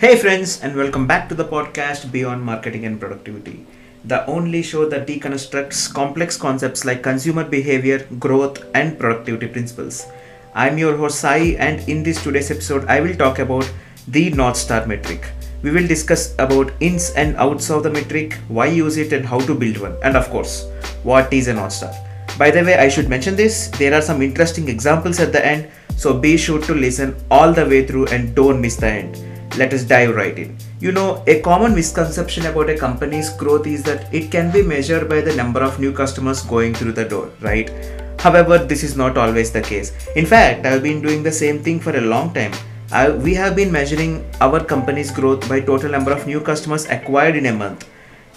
Hey, friends, and welcome back to the podcast Beyond Marketing and Productivity, the only show that deconstructs complex concepts like consumer behavior, growth, and productivity principles. I'm your host Sai, and in this today's episode, I will talk about the North Star metric. We will discuss about ins and outs of the metric, why use it, and how to build one, and of course, what is a North Star. By the way, I should mention this there are some interesting examples at the end, so be sure to listen all the way through and don't miss the end. Let us dive right in. You know, a common misconception about a company's growth is that it can be measured by the number of new customers going through the door, right? However, this is not always the case. In fact, I've been doing the same thing for a long time. I, we have been measuring our company's growth by total number of new customers acquired in a month.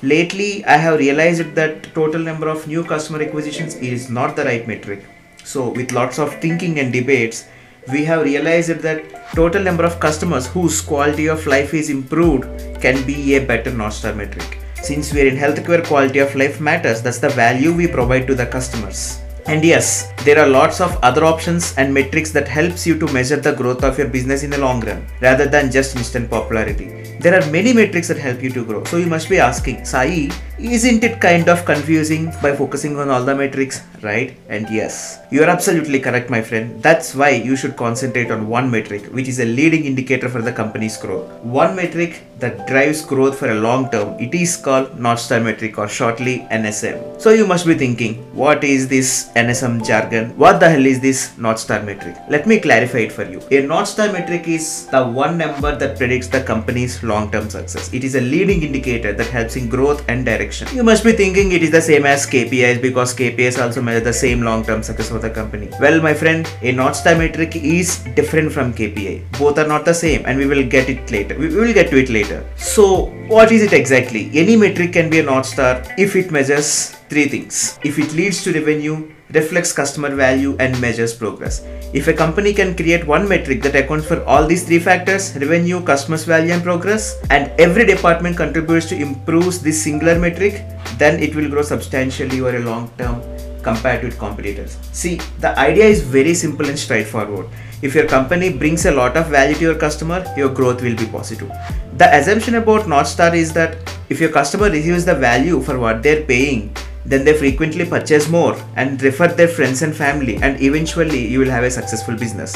Lately, I have realized that total number of new customer acquisitions is not the right metric. So, with lots of thinking and debates, we have realized that total number of customers whose quality of life is improved can be a better North Star metric. Since we are in healthcare, quality of life matters. That's the value we provide to the customers. And yes, there are lots of other options and metrics that helps you to measure the growth of your business in the long run rather than just instant popularity. There are many metrics that help you to grow. So you must be asking, Sai, isn't it kind of confusing by focusing on all the metrics, right? And yes, you are absolutely correct, my friend. That's why you should concentrate on one metric, which is a leading indicator for the company's growth. One metric that drives growth for a long term. It is called North Star metric or shortly NSM. So you must be thinking, what is this NSM jargon? What the hell is this North Star metric? Let me clarify it for you. A North Star metric is the one number that predicts the company's long term success. It is a leading indicator that helps in growth and direction. You must be thinking it is the same as KPIs because KPIs also measure the same long term success of the company. Well, my friend, a North Star metric is different from KPI. Both are not the same, and we will get it later. We will get to it later later. So, what is it exactly? Any metric can be a North Star if it measures three things. If it leads to revenue, reflects customer value, and measures progress. If a company can create one metric that accounts for all these three factors revenue, customers value, and progress and every department contributes to improves this singular metric, then it will grow substantially over a long term compared with competitors. See, the idea is very simple and straightforward. If your company brings a lot of value to your customer, your growth will be positive. The assumption about North Star is that if your customer receives the value for what they're paying, then they frequently purchase more and refer their friends and family, and eventually you will have a successful business.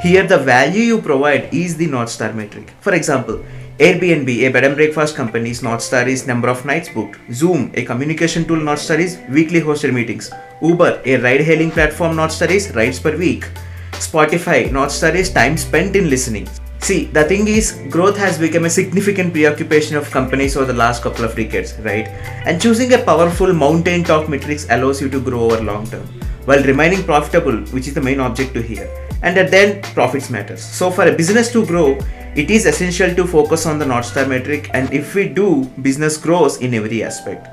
Here, the value you provide is the North Star metric. For example, Airbnb, a bed and breakfast company's North Star is number of nights booked. Zoom, a communication tool North Star is weekly hosted meetings. Uber, a ride hailing platform North Star is rides per week. Spotify, North Star is time spent in listening. See, the thing is, growth has become a significant preoccupation of companies over the last couple of decades, right? And choosing a powerful mountain top metrics allows you to grow over long term while remaining profitable, which is the main objective here. And at the profits matters. So for a business to grow, it is essential to focus on the North Star metric, and if we do, business grows in every aspect.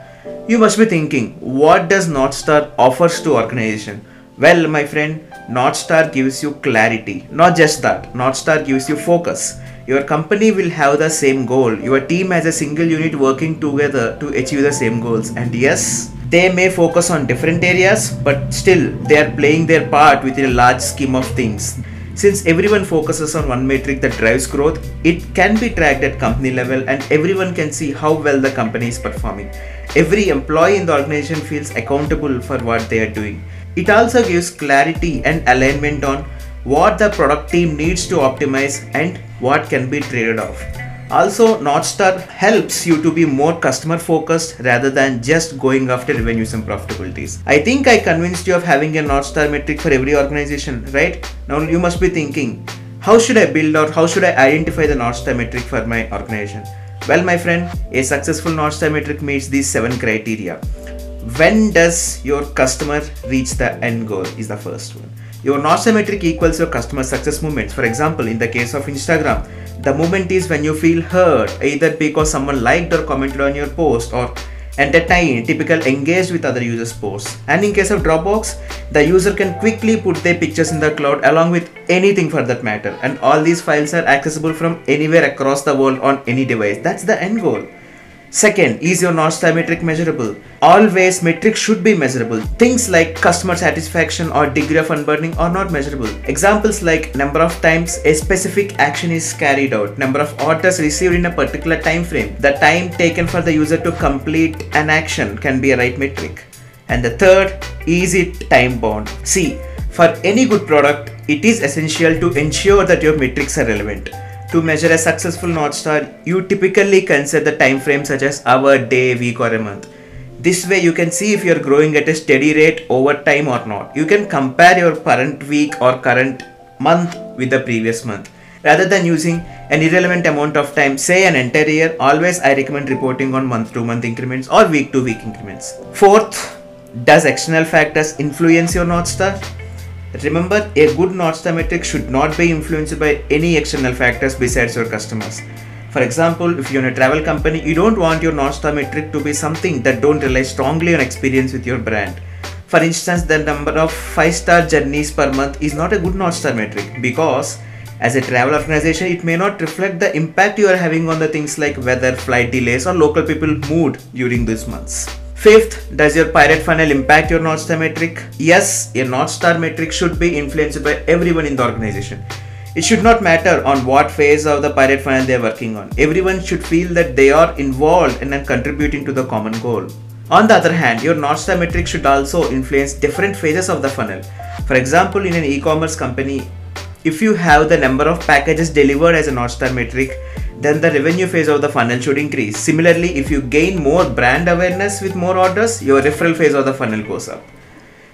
You must be thinking, what does North Star offers to organization? Well, my friend, North Star gives you clarity. Not just that, North Star gives you focus. Your company will have the same goal. Your team as a single unit working together to achieve the same goals. And yes, they may focus on different areas, but still they are playing their part within a large scheme of things. Since everyone focuses on one metric that drives growth, it can be tracked at company level and everyone can see how well the company is performing. Every employee in the organization feels accountable for what they are doing. It also gives clarity and alignment on what the product team needs to optimize and what can be traded off. Also, North helps you to be more customer focused rather than just going after revenues and profitabilities. I think I convinced you of having a North metric for every organization, right? Now you must be thinking, how should I build or how should I identify the North metric for my organization? Well, my friend, a successful North metric meets these seven criteria. When does your customer reach the end goal? Is the first one. Your Star metric equals your customer success moments. For example, in the case of Instagram, the moment is when you feel heard, either because someone liked or commented on your post or entertained, typical engaged with other users' posts. And in case of Dropbox, the user can quickly put their pictures in the cloud along with anything for that matter. And all these files are accessible from anywhere across the world on any device. That's the end goal. Second, is your North Star metric measurable? Always metrics should be measurable. Things like customer satisfaction or degree of unburdening are not measurable. Examples like number of times a specific action is carried out, number of orders received in a particular time frame, the time taken for the user to complete an action can be a right metric. And the third, is it time bound? See, for any good product, it is essential to ensure that your metrics are relevant. To measure a successful North Star, you typically consider the time frame such as hour, day, week, or a month. This way, you can see if you are growing at a steady rate over time or not. You can compare your current week or current month with the previous month. Rather than using an irrelevant amount of time, say an entire year, always I recommend reporting on month to month increments or week to week increments. Fourth, does external factors influence your North Star? Remember, a good Star metric should not be influenced by any external factors besides your customers. For example, if you're in a travel company, you don't want your Star metric to be something that don't rely strongly on experience with your brand. For instance, the number of 5-star journeys per month is not a good Star metric because as a travel organization, it may not reflect the impact you are having on the things like weather, flight delays, or local people mood during these months. Fifth, does your pirate funnel impact your North Star metric? Yes, a North Star metric should be influenced by everyone in the organization. It should not matter on what phase of the pirate funnel they are working on. Everyone should feel that they are involved and contributing to the common goal. On the other hand, your North Star metric should also influence different phases of the funnel. For example, in an e-commerce company, if you have the number of packages delivered as a North Star metric, then the revenue phase of the funnel should increase. Similarly, if you gain more brand awareness with more orders, your referral phase of the funnel goes up.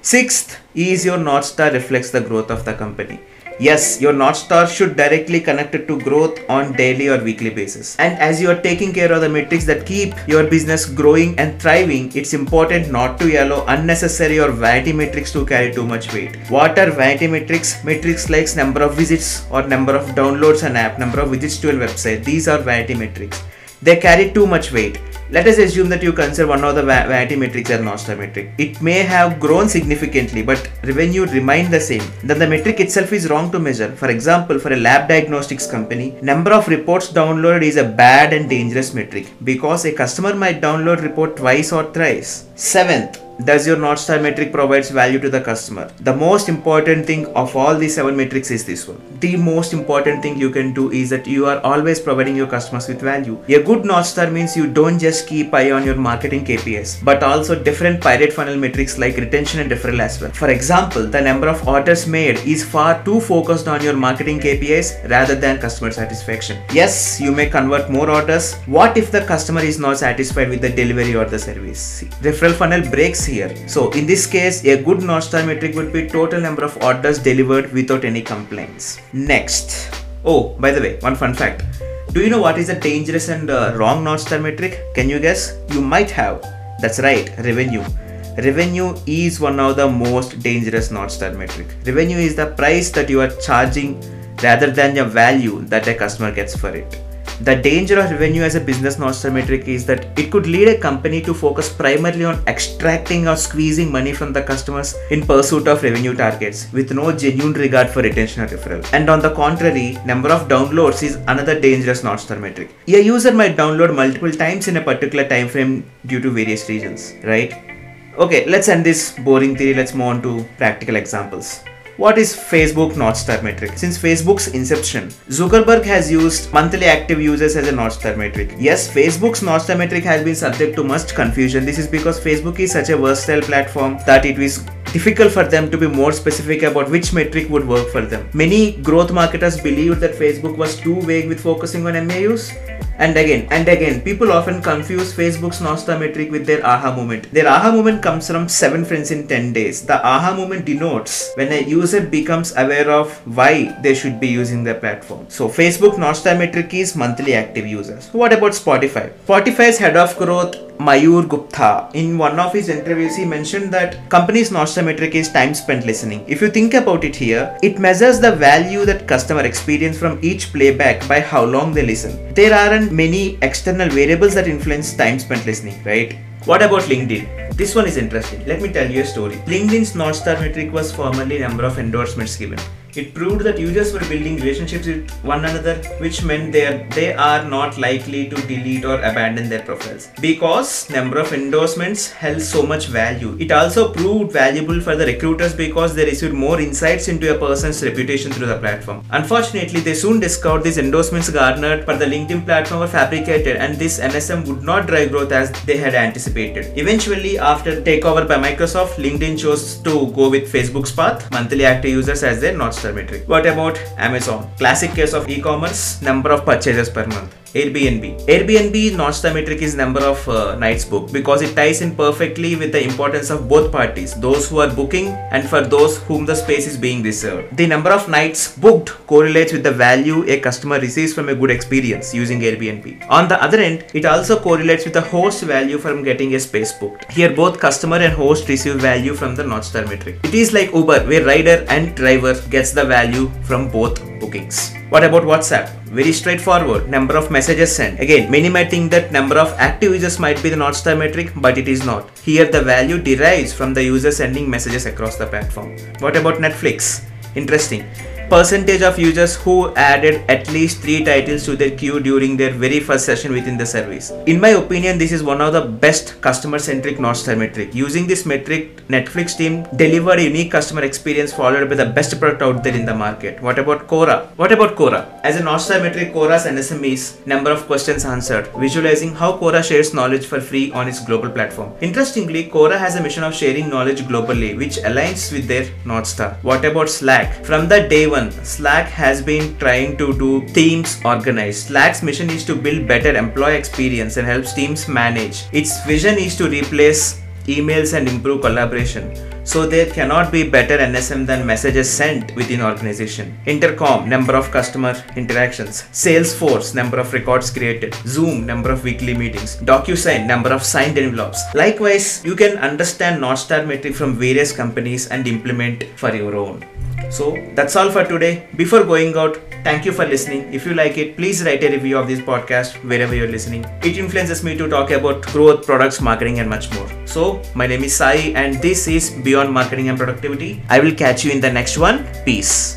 Sixth is your North Star reflects the growth of the company. Yes, your North Star should directly connect it to growth on daily or weekly basis. And as you are taking care of the metrics that keep your business growing and thriving, it's important not to allow unnecessary or vanity metrics to carry too much weight. What are vanity metrics? Metrics like number of visits or number of downloads an app, number of visits to a website. These are vanity metrics. They carry too much weight. Let us assume that you consider one of the vanity metrics as Star metric. It may have grown significantly, but revenue remained the same. Then the metric itself is wrong to measure. For example, for a lab diagnostics company, number of reports downloaded is a bad and dangerous metric because a customer might download report twice or thrice. Seventh, does your North Star metric provides value to the customer? The most important thing of all these seven metrics is this one. The most important thing you can do is that you are always providing your customers with value. A good North Star means you don't just keep eye on your marketing KPIs, but also different pirate funnel metrics like retention and referral as well. For example, the number of orders made is far too focused on your marketing KPIs rather than customer satisfaction. Yes, you may convert more orders. What if the customer is not satisfied with the delivery or the service? Referral funnel breaks here. So in this case, a good North Star metric would be total number of orders delivered without any complaints. Next. Oh, by the way, one fun fact. Do you know what is a dangerous and uh, wrong North Star metric? Can you guess? You might have. That's right, revenue. Revenue is one of the most dangerous North Star metric. Revenue is the price that you are charging rather than the value that a customer gets for it. The danger of revenue as a business North Star metric is that it could lead a company to focus primarily on extracting or squeezing money from the customers in pursuit of revenue targets with no genuine regard for retention or referral. And on the contrary, number of downloads is another dangerous North Star metric. A user might download multiple times in a particular time frame due to various reasons, right? Okay, let's end this boring theory. Let's move on to practical examples. What is Facebook North Star metric? Since Facebook's inception, Zuckerberg has used monthly active users as a North Star metric. Yes, Facebook's North Star metric has been subject to much confusion. This is because Facebook is such a versatile platform that it is difficult for them to be more specific about which metric would work for them. Many growth marketers believed that Facebook was too vague with focusing on MAUs and again and again, people often confuse Facebook's North metric with their aha moment. Their aha moment comes from 7 friends in 10 days. The aha moment denotes when a user becomes aware of why they should be using the platform. So Facebook Star metric is monthly active users. What about Spotify? Spotify's head of growth Mayur Gupta. In one of his interviews, he mentioned that company's Star metric is time spent listening. If you think about it here, it measures the value that customer experience from each playback by how long they listen. There aren't many external variables that influence time spent listening, right? What about LinkedIn? This one is interesting. Let me tell you a story. LinkedIn's North Star metric was formerly number of endorsements given. It proved that users were building relationships with one another, which meant they are, they are not likely to delete or abandon their profiles because number of endorsements held so much value. It also proved valuable for the recruiters because they received more insights into a person's reputation through the platform. Unfortunately, they soon discovered these endorsements garnered for the LinkedIn platform were fabricated and this NSM would not drive growth as they had anticipated. Eventually, after takeover by Microsoft, LinkedIn chose to go with Facebook's path, monthly active users as their North Star metric. What about Amazon? Classic case of e-commerce, number of purchases per month. Airbnb. Airbnb North Star metric is number of uh, nights booked because it ties in perfectly with the importance of both parties, those who are booking and for those whom the space is being reserved. The number of nights booked correlates with the value a customer receives from a good experience using Airbnb. On the other end, it also correlates with the host value from getting a space booked. Here both customer and host receive value from the North Star metric. It is like Uber where rider and driver gets the value from both bookings. What about WhatsApp? Very straightforward. Number of messages sent. Again, many might think that number of active users might be the North Star metric, but it is not. Here the value derives from the user sending messages across the platform. What about Netflix? Interesting percentage of users who added at least three titles to their queue during their very first session within the service. In my opinion, this is one of the best customer centric North Star metric. Using this metric, Netflix team delivered a unique customer experience followed by the best product out there in the market. What about Quora? What about Quora? As a North Star metric, Quora's NSM is number of questions answered, visualizing how Quora shares knowledge for free on its global platform. Interestingly, Quora has a mission of sharing knowledge globally, which aligns with their North Star. What about Slack? From the day one Slack has been trying to do teams organized. Slack's mission is to build better employee experience and helps teams manage. Its vision is to replace emails and improve collaboration. So there cannot be better NSM than messages sent within organization. Intercom, number of customer interactions. Salesforce, number of records created. Zoom, number of weekly meetings. DocuSign, number of signed envelopes. Likewise, you can understand North Star metric from various companies and implement for your own. So that's all for today. Before going out, thank you for listening. If you like it, please write a review of this podcast wherever you're listening. It influences me to talk about growth, products, marketing, and much more. So, my name is Sai, and this is Beyond Marketing and Productivity. I will catch you in the next one. Peace.